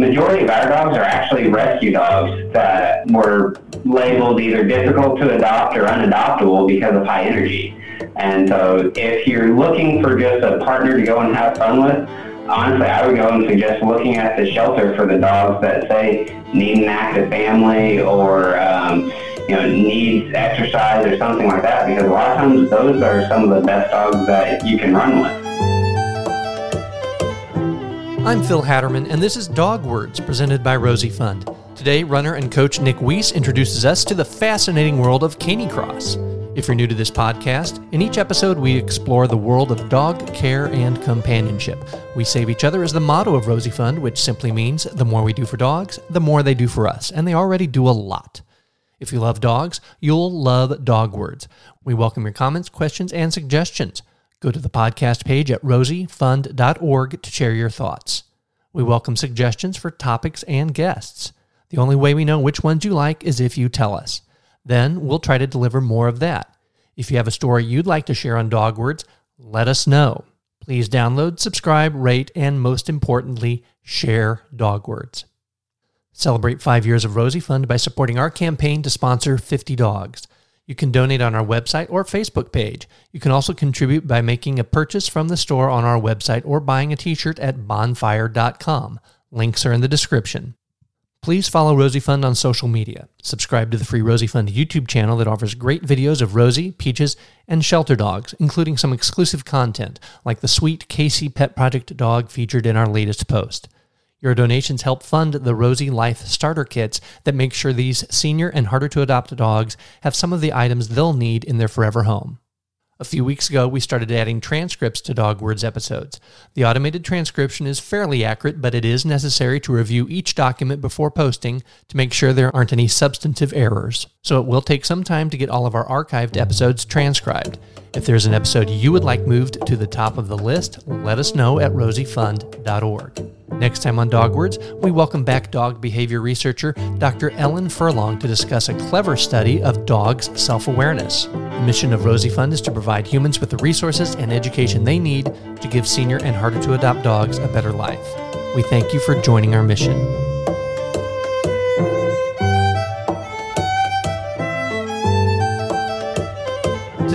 majority of our dogs are actually rescue dogs that were labeled either difficult to adopt or unadoptable because of high energy. And so if you're looking for just a partner to go and have fun with, honestly, I would go and suggest looking at the shelter for the dogs that say need an active family or um, you know needs exercise or something like that. Because a lot of times those are some of the best dogs that you can run with. I'm Phil Hatterman, and this is Dog Words presented by Rosie Fund. Today, runner and coach Nick Weiss introduces us to the fascinating world of canicross. If you're new to this podcast, in each episode we explore the world of dog care and companionship. We save each other is the motto of Rosie Fund, which simply means the more we do for dogs, the more they do for us, and they already do a lot. If you love dogs, you'll love Dog Words. We welcome your comments, questions, and suggestions. Go to the podcast page at rosiefund.org to share your thoughts. We welcome suggestions for topics and guests. The only way we know which ones you like is if you tell us. Then we'll try to deliver more of that. If you have a story you'd like to share on Dog Words, let us know. Please download, subscribe, rate, and most importantly, share Dog Words. Celebrate five years of Rosie Fund by supporting our campaign to sponsor 50 dogs. You can donate on our website or Facebook page. You can also contribute by making a purchase from the store on our website or buying a t shirt at bonfire.com. Links are in the description. Please follow Rosie Fund on social media. Subscribe to the free Rosie Fund YouTube channel that offers great videos of Rosie, Peaches, and shelter dogs, including some exclusive content like the sweet KC Pet Project dog featured in our latest post. Your donations help fund the Rosie Life starter kits that make sure these senior and harder to adopt dogs have some of the items they'll need in their forever home. A few weeks ago, we started adding transcripts to Dog Words episodes. The automated transcription is fairly accurate, but it is necessary to review each document before posting to make sure there aren't any substantive errors. So it will take some time to get all of our archived episodes transcribed. If there's an episode you would like moved to the top of the list, let us know at rosiefund.org. Next time on Dog Words, we welcome back dog behavior researcher Dr. Ellen Furlong to discuss a clever study of dogs' self awareness. The mission of Rosie Fund is to provide humans with the resources and education they need to give senior and harder to adopt dogs a better life. We thank you for joining our mission.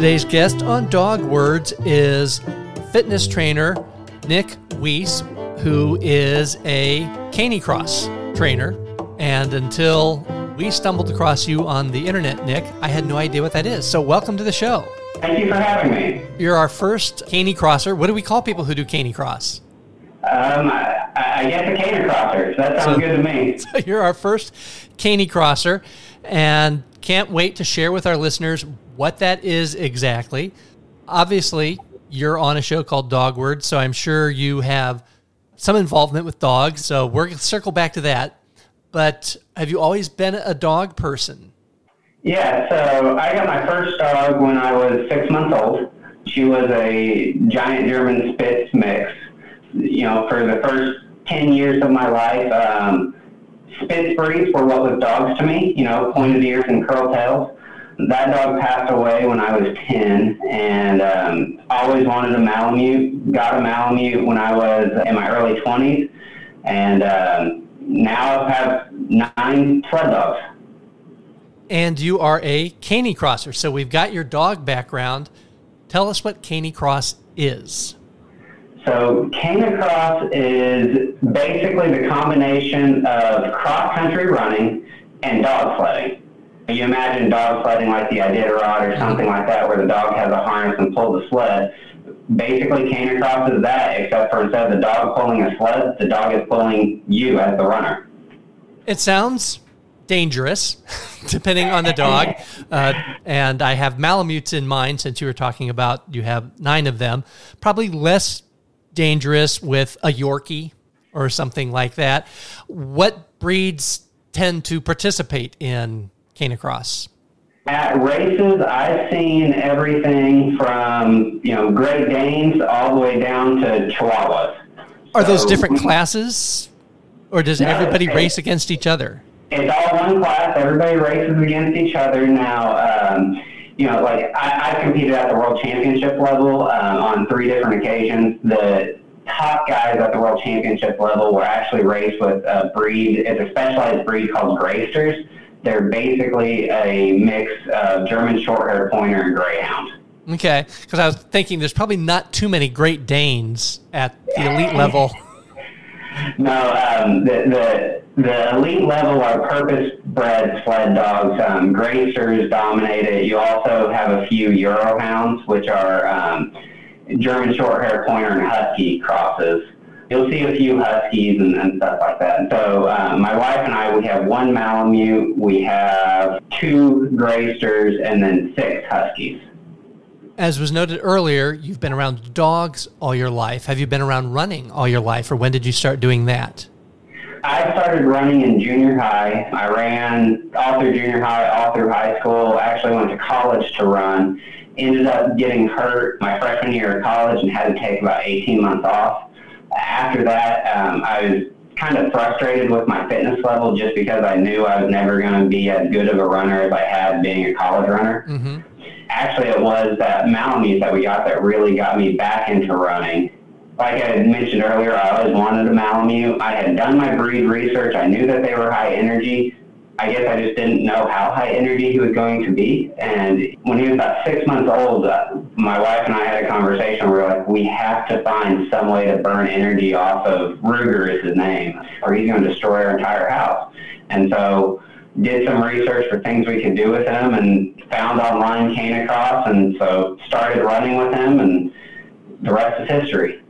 Today's guest on Dog Words is fitness trainer Nick Weiss, who is a canicross trainer. And until we stumbled across you on the internet, Nick, I had no idea what that is. So welcome to the show. Thank you for having me. You're our first canicrosser. What do we call people who do canicross? Um, I, I guess a canicrosser. That sounds so, good to me. So you're our first canicrosser, and can't wait to share with our listeners what that is exactly. Obviously, you're on a show called Dog Words, so I'm sure you have some involvement with dogs. So we're going to circle back to that. But have you always been a dog person? Yeah, so I got my first dog when I was six months old. She was a giant German Spitz mix. You know, for the first 10 years of my life, um, Spitz breeds were what was dogs to me, you know, pointed ears and curl tails that dog passed away when I was 10 and um, always wanted a Malamute. Got a Malamute when I was in my early 20s. And um, now I have nine sled dogs. And you are a canicrosser, So we've got your dog background. Tell us what canicross is. So canicross is basically the combination of cross country running and dog sledding. You imagine dog sledding like the Iditarod or something like that, where the dog has a harness and pulls the sled. Basically, canicross is that, except for instead of the dog pulling a sled, the dog is pulling you as the runner. It sounds dangerous, depending on the dog. Uh, and I have Malamutes in mind since you were talking about you have nine of them. Probably less dangerous with a Yorkie or something like that. What breeds tend to participate in canicross? At races, I've seen everything from you know Great Danes all the way down to Chihuahuas. Are so, those different classes, or does no, everybody race against each other? It's all one class. Everybody races against each other now. Um, you know, like I, I competed at the world championship level um, on three different occasions. The top guys at the world championship level were actually raced with a breed. It's a specialized breed called Greysters. They're basically a mix of German Shorthair Pointer and Greyhound. Okay, because I was thinking there's probably not too many Great Danes at the elite level. No, um, the, the the elite level are purpose-bred sled dogs. Um, Greysters dominate it. You also have a few Eurohounds, which are um, German Shorthair Pointer and Husky crosses. You'll see a few Huskies and, and stuff like that. So uh, my wife and I, we have one Malamute, we have two Greysters, and then six Huskies. As was noted earlier, you've been around dogs all your life. Have you been around running all your life, or when did you start doing that? I started running in junior high. I ran all through junior high, all through high school. Actually went to college to run. Ended up getting hurt my freshman year of college and had to take about 18 months off. After that, um, I was kind of frustrated with my fitness level just because I knew I was never going to be as good of a runner as I had being a college runner. Mm-hmm actually it was that Malamute that we got that really got me back into running. Like I had mentioned earlier, I always wanted a Malamute. I had done my breed research. I knew that they were high energy. I guess I just didn't know how high energy he was going to be. And when he was about six months old, uh, my wife and I had a conversation where we are like, we have to find some way to burn energy off of Ruger is his name, or he's going to destroy our entire house. And so did some research for things we could do with him and found online Canicross and so started running with him and the rest is history.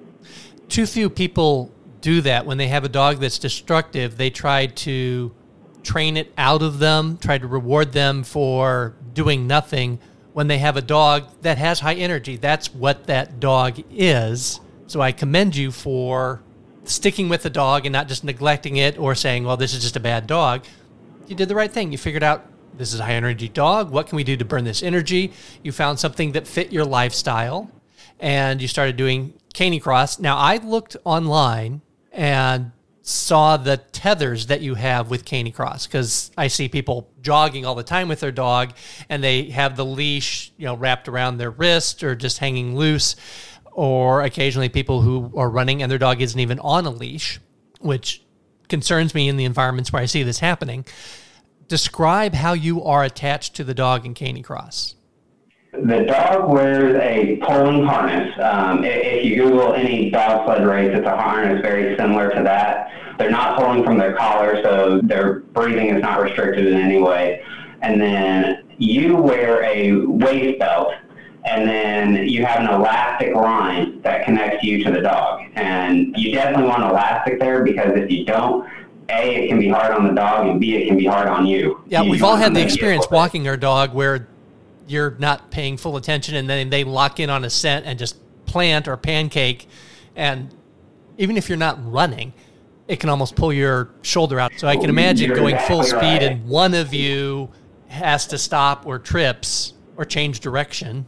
Too few people do that when they have a dog that's destructive. They try to train it out of them, try to reward them for doing nothing when they have a dog that has high energy. That's what that dog is. So I commend you for sticking with the dog and not just neglecting it or saying, well, this is just a bad dog you did the right thing. You figured out this is a high energy dog. What can we do to burn this energy? You found something that fit your lifestyle and you started doing Canicross. Now, I looked online and saw the tethers that you have with Canicross because I see people jogging all the time with their dog and they have the leash, you know, wrapped around their wrist or just hanging loose or occasionally people who are running and their dog isn't even on a leash, which concerns me in the environments where I see this happening. Describe how you are attached to the dog in Canicross. The dog wears a pulling harness. Um, if you Google any dog sled race, it's a harness very similar to that. They're not pulling from their collar, so their breathing is not restricted in any way. And then you wear a waist belt and then you have an elastic line that connects you to the dog. And you definitely want elastic there because if you don't, A, it can be hard on the dog, and B, it can be hard on you. Yeah, you we've all had the experience walking our dog where you're not paying full attention and then they lock in on a scent and just plant or pancake. And even if you're not running, it can almost pull your shoulder out. So I can oh, imagine you're going exactly full speed right. and one of you has to stop or trips or change direction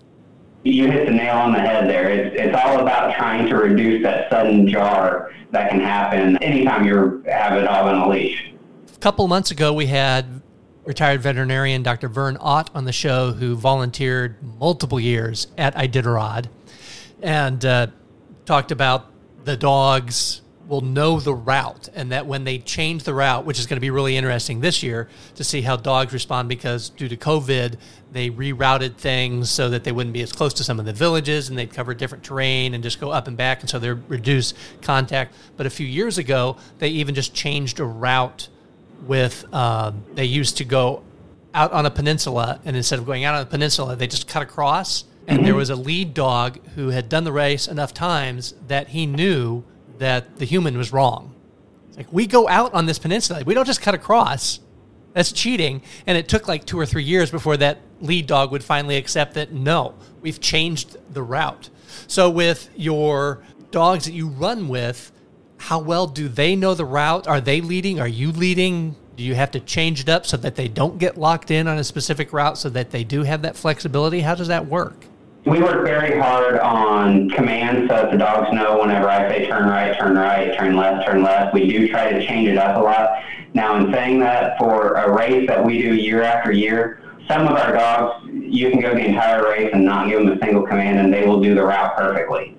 you hit the nail on the head there. It's, it's all about trying to reduce that sudden jar that can happen anytime you have a dog on a leash. A couple months ago, we had retired veterinarian Dr. Vern Ott on the show who volunteered multiple years at Iditarod and uh, talked about the dogs will know the route and that when they change the route, which is going to be really interesting this year to see how dogs respond because due to COVID, they rerouted things so that they wouldn't be as close to some of the villages and they'd cover different terrain and just go up and back. And so they reduce contact. But a few years ago, they even just changed a route with, um, they used to go out on a peninsula and instead of going out on a peninsula, they just cut across. And there mm-hmm. was a lead dog who had done the race enough times that he knew that the human was wrong. It's like we go out on this peninsula, we don't just cut across. That's cheating. And it took like two or three years before that lead dog would finally accept that no, we've changed the route. So with your dogs that you run with, how well do they know the route? Are they leading? Are you leading? Do you have to change it up so that they don't get locked in on a specific route so that they do have that flexibility? How does that work? We work very hard on commands so that the dogs know whenever I say turn right, turn right, turn left, turn left. We do try to change it up a lot. Now, in saying that, for a race that we do year after year, some of our dogs, you can go the entire race and not give them a single command, and they will do the route perfectly.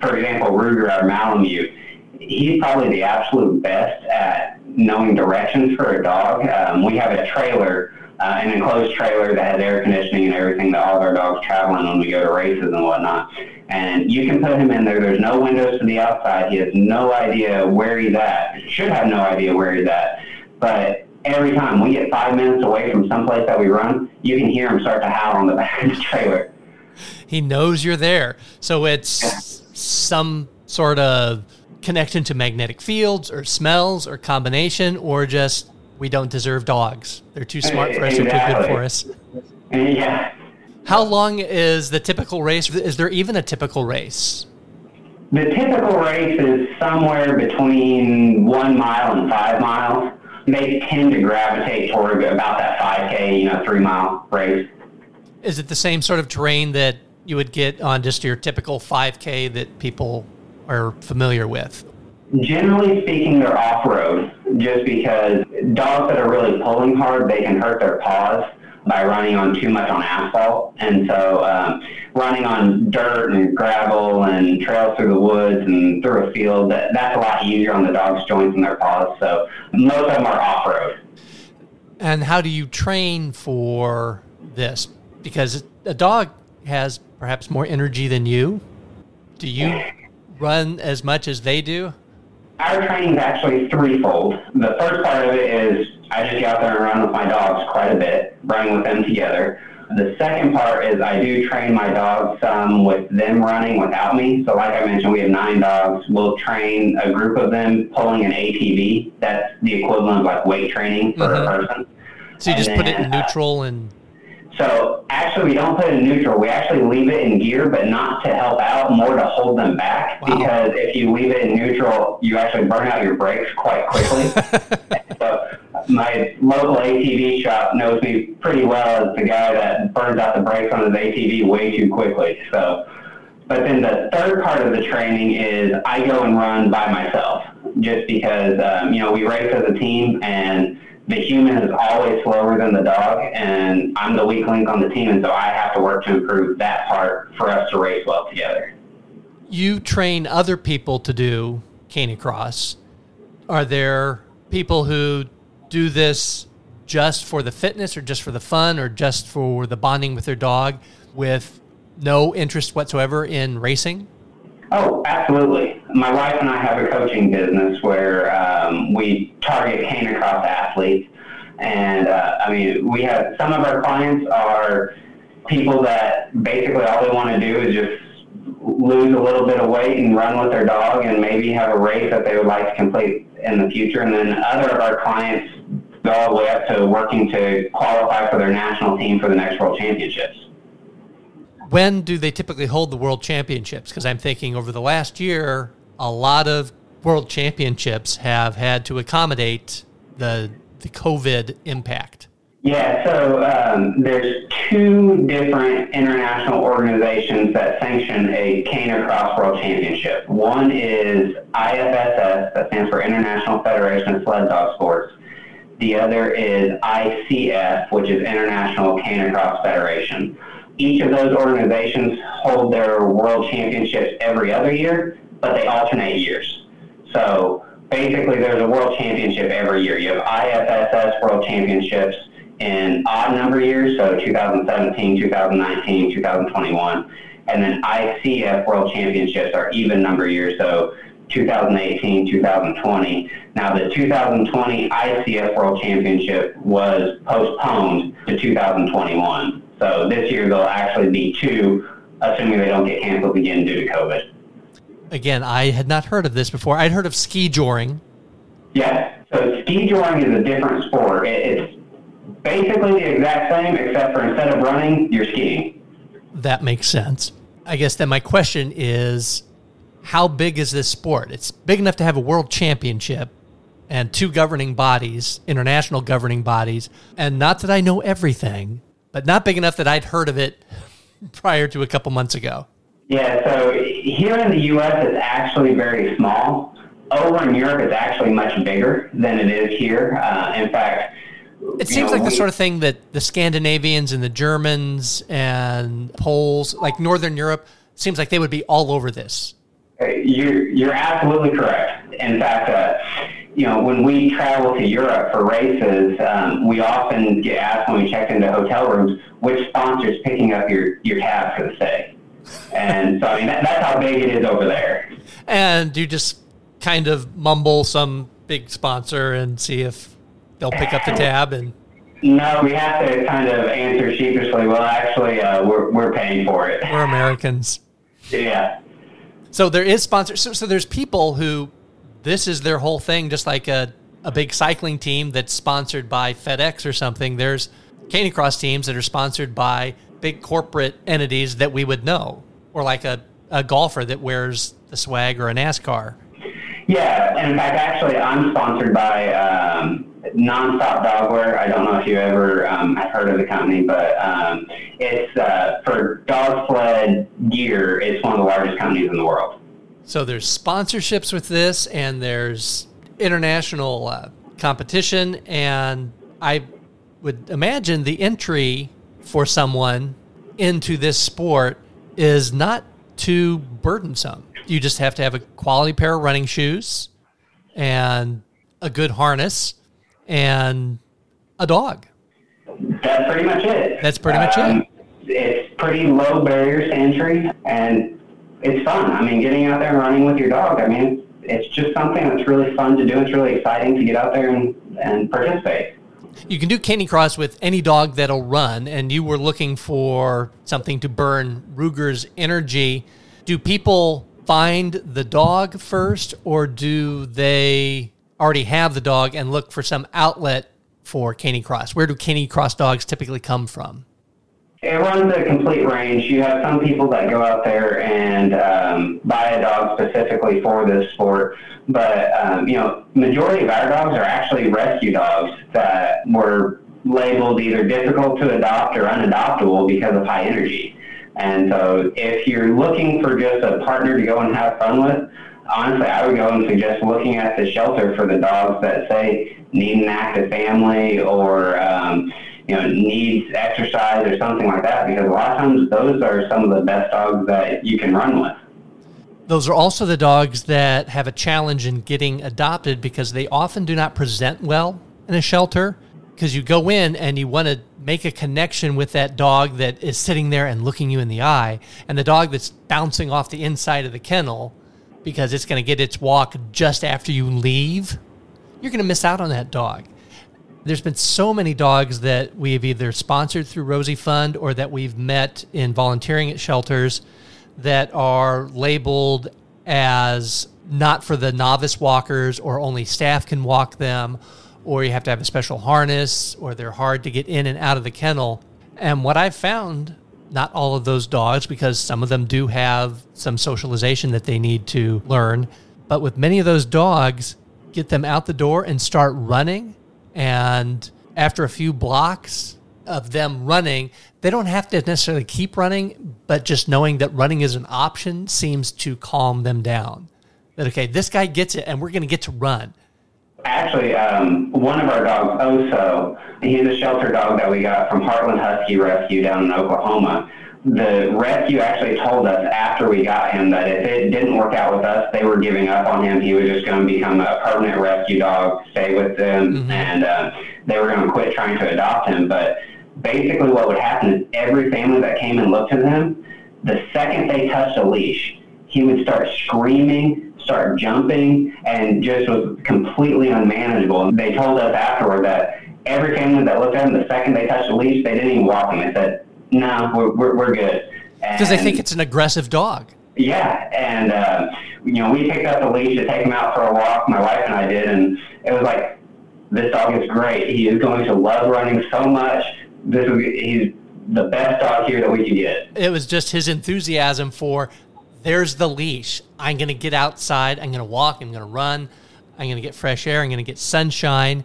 for example, Ruger, our Malamute, he's probably the absolute best at knowing directions for a dog. Um, we have a trailer, uh, an enclosed trailer that has air conditioning and everything that all of our dogs travel in when we go to races and whatnot. And you can put him in there. There's no windows to the outside. He has no idea where he's at. Should have no idea where he's at. But every time we get five minutes away from someplace that we run, you can hear him start to howl on the back of the trailer. He knows you're there. So it's yeah. some sort of connection to magnetic fields or smells or combination or just we don't deserve dogs. They're too smart for us. Exactly. They're too good for us. Yeah. How long is the typical race? Is there even a typical race? The typical race is somewhere between one mile and five miles. They tend to gravitate toward about that 5K, you know, three mile race. Is it the same sort of terrain that you would get on just your typical 5K that people are familiar with? Generally speaking, they're off road just because dogs that are really pulling hard, they can hurt their paws by running on too much on asphalt. And so um, running on dirt and gravel and trails through the woods and through a field, that, that's a lot easier on the dog's joints and their paws. So most of them are off road. And how do you train for this? Because a dog has perhaps more energy than you. Do you run as much as they do? Our training is actually threefold. The first part of it is I just get out there and run with my dogs quite a bit, running with them together. The second part is I do train my dogs some with them running without me. So, like I mentioned, we have nine dogs. We'll train a group of them pulling an ATV. That's the equivalent of like weight training for mm-hmm. a person. So you and just then, put it in neutral and so actually, we don't put it in neutral. We actually leave it in gear, but not to help out, more to hold them back. Wow. Because if you leave it in neutral, you actually burn out your brakes quite quickly. so my local ATV shop knows me pretty well as the guy that burns out the brakes on his ATV way too quickly. So, but then the third part of the training is I go and run by myself, just because um, you know we race as a team and the human is always slower than the dog, and I'm the weak link on the team, and so I have to work to improve that part for us to race well together. You train other people to do canicross. Are there people who do this just for the fitness or just for the fun or just for the bonding with their dog with no interest whatsoever in racing? Oh, absolutely. My wife and I have a coaching business where um, we target canicross athletes. And uh, I mean, we have some of our clients are people that basically all they want to do is just lose a little bit of weight and run with their dog and maybe have a race that they would like to complete in the future. And then other of our clients go all the way up to working to qualify for their national team for the next World Championships. When do they typically hold the World Championships? Because I'm thinking over the last year, a lot of World Championships have had to accommodate the the COVID impact. Yeah, so um, there's two different international organizations that sanction a cane Canicross World Championship. One is IFSS, that stands for International Federation of Sled Dog Sports. The other is ICF, which is International Cane Canicross Federation. Each of those organizations hold their world championships every other year, but they alternate years. So basically, there's a world championship every year. You have IFSS World Championships in odd number years, so 2017, 2019, 2021. And then ICF World Championships are even number years, so 2018, 2020. Now, the 2020 ICF World Championship was postponed to 2021. So this year there'll actually be two, assuming they don't get canceled again due to COVID. Again, I had not heard of this before. I'd heard of ski joring. Yes. So ski joring is a different sport. It's basically the exact same, except for instead of running, you're skiing. That makes sense. I guess then my question is how big is this sport? It's big enough to have a world championship and two governing bodies, international governing bodies. And not that I know everything, but not big enough that I'd heard of it prior to a couple months ago. Yeah, so here in the U.S., it's actually very small. Over in Europe, it's actually much bigger than it is here. Uh, in fact, it seems know, like the sort of thing that the Scandinavians and the Germans and Poles, like Northern Europe, seems like they would be all over this. Uh, You're you're absolutely correct. In fact, uh, you know, when we travel to Europe for races, um, we often get asked when we check into hotel rooms which sponsor's picking up your your tab for the stay. And so, I mean, that, that's how big it is over there. And you just kind of mumble some big sponsor and see if they'll pick up the tab and No, we have to kind of answer sheepishly. Well, actually, uh, we're we're paying for it. we're Americans. Yeah. So there is sponsor. So, so there's people who this is their whole thing, just like a, a big cycling team that's sponsored by FedEx or something. There's canicross teams that are sponsored by big corporate entities that we would know, or like a, a golfer that wears the swag or a NASCAR. Yeah, and in fact, actually, I'm sponsored by um, Nonstop Dogwear. I don't know if you ever um, have heard of the company, but um, it's uh, for dog sled gear. It's one of the largest companies in the world. So there's sponsorships with this, and there's international uh, competition, and I would imagine the entry for someone into this sport is not too burdensome. You just have to have a quality pair of running shoes and a good harness and a dog. That's pretty much it. That's pretty much it. It's pretty low barriers to entry, and it's fun. I mean, getting out there and running with your dog. I mean, it's just something that's really fun to do. It's really exciting to get out there and, and participate. You can do canicross with any dog that'll run, and you were looking for something to burn Ruger's energy. Do people find the dog first, or do they already have the dog and look for some outlet for canicross? Where do canicross dogs typically come from? It runs a complete range. You have some people that go out there and um, buy a dog specifically for this sport, but um, you know, majority of our dogs are actually rescue dogs that were labeled either difficult to adopt or unadoptable because of high energy. And so, if you're looking for just a partner to go and have fun with, honestly, I would go and suggest looking at the shelter for the dogs that say need an active family or um, you know needs exercise or something like that. Because a lot of times those are some of the best dogs that you can run with. Those are also the dogs that have a challenge in getting adopted because they often do not present well in a shelter. Because you go in and you want to make a connection with that dog that is sitting there and looking you in the eye, and the dog that's bouncing off the inside of the kennel because it's going to get its walk just after you leave, you're going to miss out on that dog. There's been so many dogs that we have either sponsored through Rosie Fund or that we've met in volunteering at shelters that are labeled as not for the novice walkers or only staff can walk them or you have to have a special harness or they're hard to get in and out of the kennel. And what I've found, not all of those dogs, because some of them do have some socialization that they need to learn, but with many of those dogs, get them out the door and start running. And after a few blocks of them running, they don't have to necessarily keep running, but just knowing that running is an option seems to calm them down. That, okay, this guy gets it and we're going to get to run. Actually, um, one of our dogs, Oso, he's a shelter dog that we got from Heartland Husky Rescue down in Oklahoma. The rescue actually told us after we got him that if it didn't work out with us, they were giving up on him. He was just going to become a permanent rescue dog, stay with them, Mhm. and uh, they were going to quit trying to adopt him. But basically, what would happen is every family that came and looked at him, the second they touched a leash, he would start screaming, start jumping, and just was completely unmanageable. They told us afterward that every family that looked at him, the second they touched the leash, they didn't even walk him. They said, "No, we're we're, we're good." Because they think it's an aggressive dog. yeah, and uh, you know, we picked up the leash to take him out for a walk. My wife and I did, and it was like, this dog is great. He is going to love running so much. This is, he's the best dog here that we could get. It was just his enthusiasm for there's the leash. I'm going to get outside. I'm going to walk. I'm going to run. I'm going to get fresh air. I'm going to get sunshine.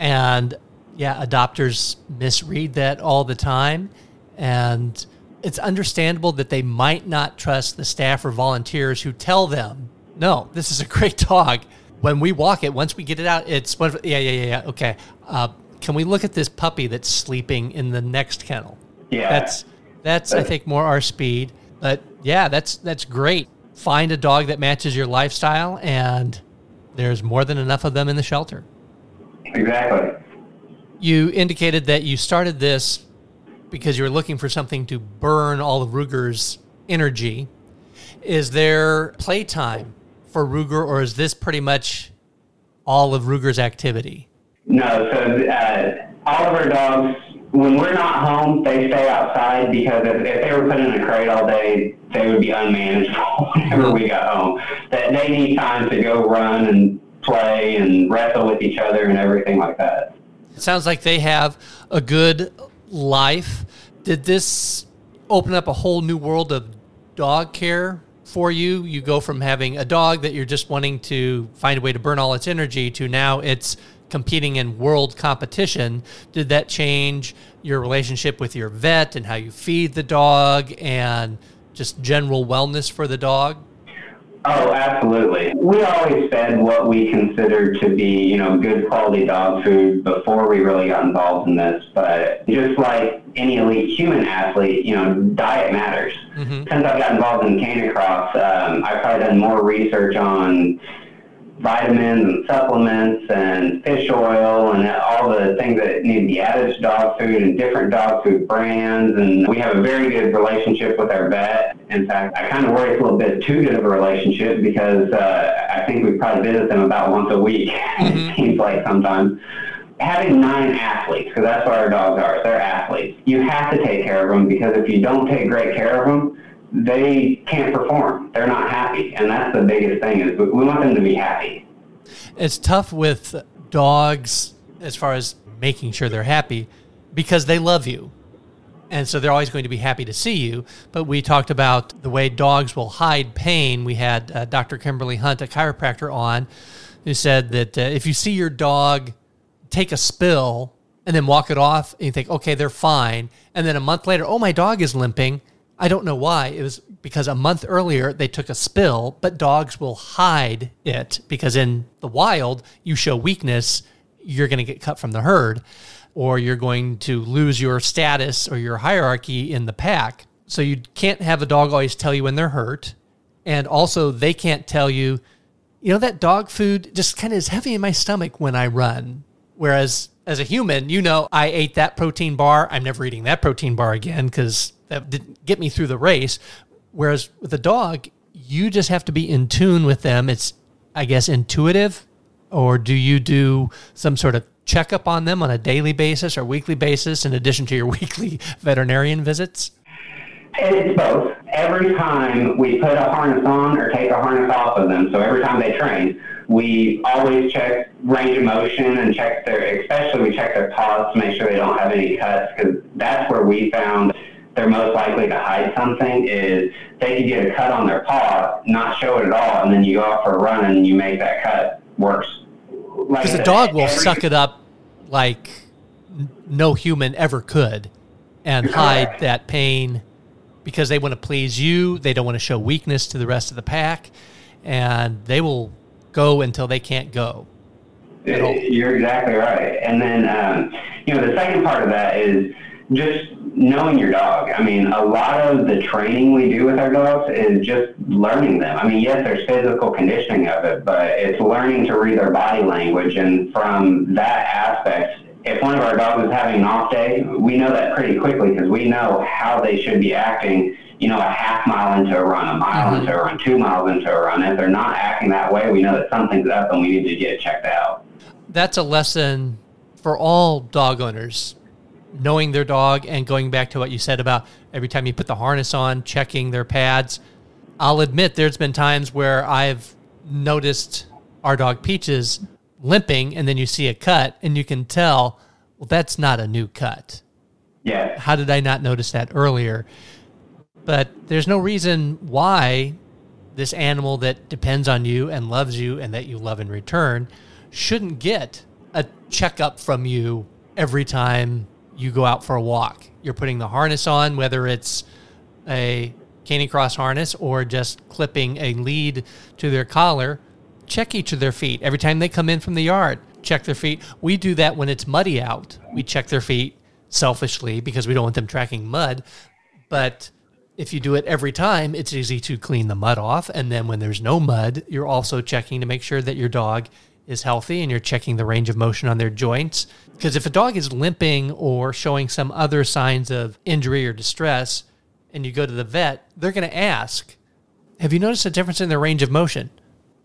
And yeah, adopters misread that all the time. And it's understandable that they might not trust the staff or volunteers who tell them, no, this is a great dog. When we walk it, once we get it out, it's yeah, yeah, yeah, yeah. Okay. Uh, can we look at this puppy that's sleeping in the next kennel? Yeah. That's that's I think more our speed. But yeah, that's that's great. find a dog that matches your lifestyle, and there's more than enough of them in the shelter. Exactly. You indicated that you started this because you were looking for something to burn all of Ruger's energy. Is there playtime for Ruger, or is this pretty much all of Ruger's activity? No, so uh, all of our dogs, when we're not home, they stay outside because if, if they were put in a crate all day, they would be unmanageable whenever we got home. That they need time to go run and play and wrestle with each other and everything like that. It sounds like they have a good life. Did this open up a whole new world of dog care for you? You go from having a dog that you're just wanting to find a way to burn all its energy to now it's competing in world competition. Did that change your relationship with your vet and how you feed the dog and just general wellness for the dog? Oh, absolutely. We always fed what we considered to be, you know, good quality dog food before we really got involved in this. But just like any elite human athlete, you know, diet matters. Mm-hmm. Since I got involved in Canicross, um, I've probably done more research on vitamins and supplements and fish oil and all the things that need to be added to dog food and different dog food brands. And we have a very good relationship with our vet. In fact, I kind of worry it's a little bit too good of a relationship because uh, I think we probably visit them about once a week, mm-hmm. it seems like sometimes. Having nine athletes, because that's what our dogs are, they're athletes, you have to take care of them because if you don't take great care of them, they can't perform. They're not happy, and that's the biggest thing. Is we want them to be happy. It's tough with dogs as far as making sure they're happy because they love you. And so they're always going to be happy to see you. But we talked about the way dogs will hide pain. We had uh, Dr. Kimberly Hunt, a chiropractor, on who said that uh, if you see your dog take a spill and then walk it off and you think, okay, they're fine. And then a month later, oh, my dog is limping I don't know why. It was because a month earlier they took a spill, but dogs will hide it because in the wild, you show weakness, you're going to get cut from the herd or you're going to lose your status or your hierarchy in the pack. So you can't have a dog always tell you when they're hurt. And also, they can't tell you, you know, that dog food just kind of is heavy in my stomach when I run. Whereas as a human, you know, I ate that protein bar. I'm never eating that protein bar again because that didn't get me through the race. Whereas with a dog, you just have to be in tune with them. It's, I guess, intuitive. Or do you do some sort of checkup on them on a daily basis or weekly basis in addition to your weekly veterinarian visits? It's both. Every time we put a harness on or take a harness off of them, so every time they train, we always check range of motion and check their, especially we check their paws to make sure they don't have any cuts because that's where we found they're most likely to hide something is they could get a cut on their paw, not show it at all, and then you go out for a run and you make that cut worse. Because like the dog will every, suck it up like no human ever could and correct. hide that pain because they want to please you. They don't want to show weakness to the rest of the pack, and they will go until they can't go. You're exactly right. And then, um, you know, the second part of that is just knowing your dog. I mean, a lot of the training we do with our dogs is just learning them. I mean, yes, there's physical conditioning of it, but it's learning to read their body language. And from that aspect, if one of our dogs is having an off day, we know that pretty quickly because we know how they should be acting. You know, a half mile into a run, a mile mm-hmm. into a run, two miles into a run. If they're not acting that way, we know that something's up and we need to get checked out. That's a lesson for all dog owners knowing their dog and going back to what you said about every time you put the harness on, checking their pads. I'll admit there's been times where I've noticed our dog Peaches limping and then you see a cut and you can tell, well, that's not a new cut. Yeah. How did I not notice that earlier? But there's no reason why this animal that depends on you and loves you and that you love in return shouldn't get a checkup from you every time you go out for a walk. You're putting the harness on, whether it's a Canicross harness or just clipping a lead to their collar. Check each of their feet every time they come in from the yard. Check their feet. We do that when it's muddy out. We check their feet selfishly because we don't want them tracking mud. But If you do it every time, it's easy to clean the mud off. And then when there's no mud, you're also checking to make sure that your dog is healthy and you're checking the range of motion on their joints. Because if a dog is limping or showing some other signs of injury or distress, and you go to the vet, they're going to ask, Have you noticed a difference in their range of motion?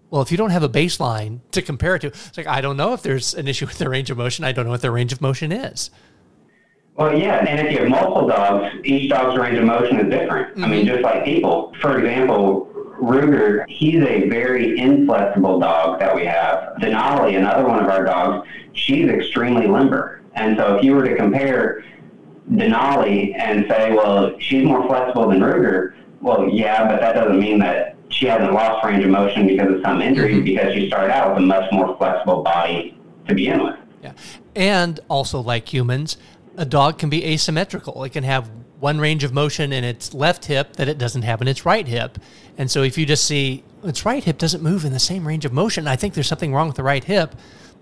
Well, if you don't have a baseline to compare it to, it's like, I don't know if there's an issue with their range of motion. I don't know what their range of motion is. Well, yeah, and if you have multiple dogs, each dog's range of motion is different. Mm-hmm. I mean, mm-hmm. just like people. For example, Ruger, he's a very inflexible dog that we have. Denali, another one of our dogs, she's extremely limber. And so if you were to compare Denali and say, well, she's more flexible than Ruger, well, yeah, but that doesn't mean that she hasn't lost range of motion because of some injury mm-hmm. because she started out with a much more flexible body to begin with. Yeah. And also, like humans, a dog can be asymmetrical. It can have one range of motion in its left hip that it doesn't have in its right hip. And so if you just see its right hip doesn't move in the same range of motion, I think there's something wrong with the right hip.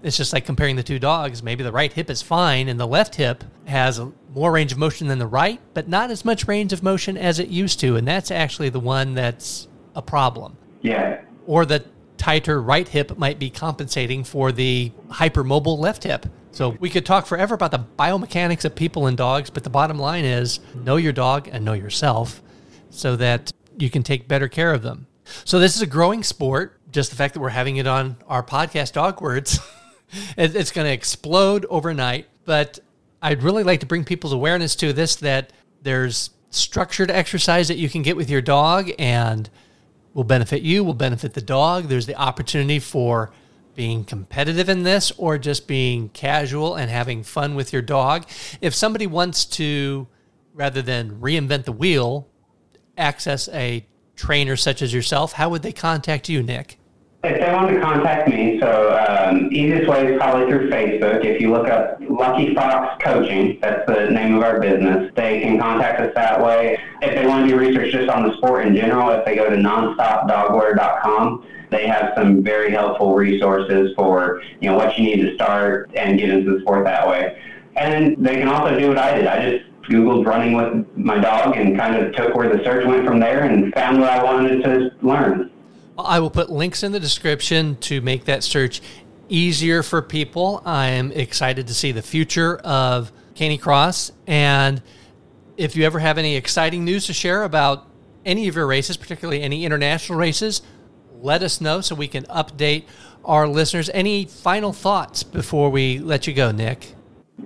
It's just like comparing the two dogs. Maybe the right hip is fine and the left hip has more range of motion than the right, but not as much range of motion as it used to. And that's actually the one that's a problem. Yeah. Or the tighter right hip might be compensating for the hypermobile left hip. So we could talk forever about the biomechanics of people and dogs, but the bottom line is know your dog and know yourself so that you can take better care of them. So this is a growing sport. Just the fact that we're having it on our podcast, Dog Words, it's going to explode overnight. But I'd really like to bring people's awareness to this that there's structured exercise that you can get with your dog and will benefit you, will benefit the dog. There's the opportunity for being competitive in this or just being casual and having fun with your dog. If somebody wants to, rather than reinvent the wheel, access a trainer such as yourself, how would they contact you, Nick? If they want to contact me, so um, easiest way is probably through Facebook. If you look up Lucky Fox Coaching, that's the name of our business, they can contact us that way. If they want to do research just on the sport in general, if they go to nonstopdogwear.com, they have some very helpful resources for you know what you need to start and get into the sport that way. And they can also do what I did. I just Googled running with my dog and kind of took where the search went from there and found what I wanted to learn. I will put links in the description to make that search easier for people. I am excited to see the future of Canicross. And if you ever have any exciting news to share about any of your races, particularly any international races, let us know so we can update our listeners. Any final thoughts before we let you go, Nick?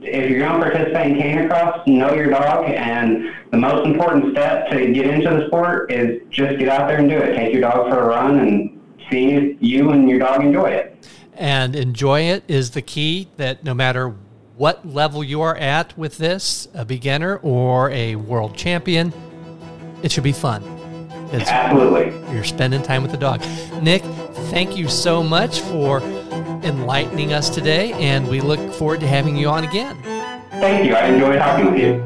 if you're going to participate in canicross, know your dog, and the most important step to get into the sport is just get out there and do it. Take your dog for a run and see if you and your dog enjoy it. And enjoy it is the key. That no matter what level you are at with this, a beginner or a world champion, it should be fun. It's, Absolutely. You're spending time with the dog. Nick, thank you so much for enlightening us today, and we look forward to having you on again. Thank you. I enjoyed talking with you.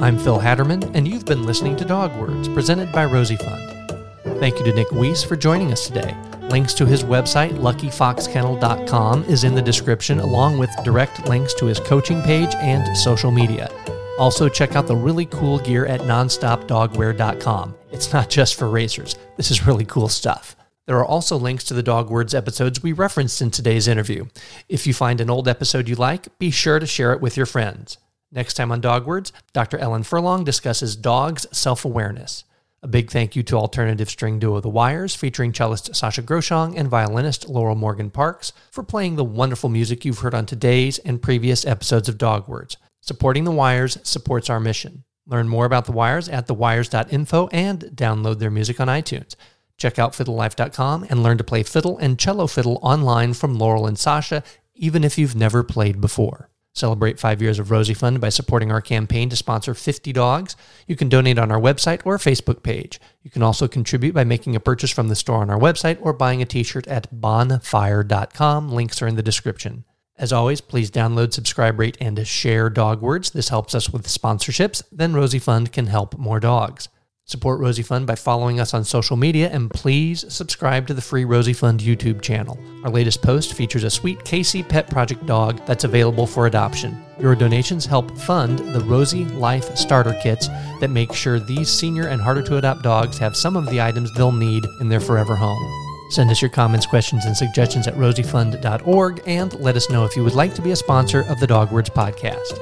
I'm Phil Hatterman, and you've been listening to Dog Words, presented by Rosie Fund. Thank you to Nick Weiss for joining us today. Links to his website, luckyfoxkennel.com, is in the description, along with direct links to his coaching page and social media. Also, check out the really cool gear at nonstopdogwear.com. It's not just for racers, this is really cool stuff. There are also links to the Dog Words episodes we referenced in today's interview. If you find an old episode you like, be sure to share it with your friends. Next time on Dog Words, Dr. Ellen Furlong discusses dogs' self awareness. A big thank you to alternative string duo The Wires, featuring cellist Sasha Groshong and violinist Laurel Morgan Parks, for playing the wonderful music you've heard on today's and previous episodes of Dog Words. Supporting the Wires supports our mission. Learn more about the Wires at thewires.info and download their music on iTunes. Check out fiddlelife.com and learn to play fiddle and cello fiddle online from Laurel and Sasha, even if you've never played before. Celebrate five years of Rosie Fund by supporting our campaign to sponsor 50 dogs. You can donate on our website or Facebook page. You can also contribute by making a purchase from the store on our website or buying a t shirt at bonfire.com. Links are in the description. As always, please download, subscribe, rate, and share Dog Words. This helps us with sponsorships. Then Rosie Fund can help more dogs. Support Rosie Fund by following us on social media and please subscribe to the free Rosie Fund YouTube channel. Our latest post features a sweet KC Pet Project dog that's available for adoption. Your donations help fund the Rosie Life Starter Kits that make sure these senior and harder to adopt dogs have some of the items they'll need in their forever home. Send us your comments, questions, and suggestions at rosiefund.org and let us know if you would like to be a sponsor of the Dogwords podcast.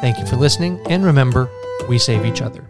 Thank you for listening, and remember, we save each other.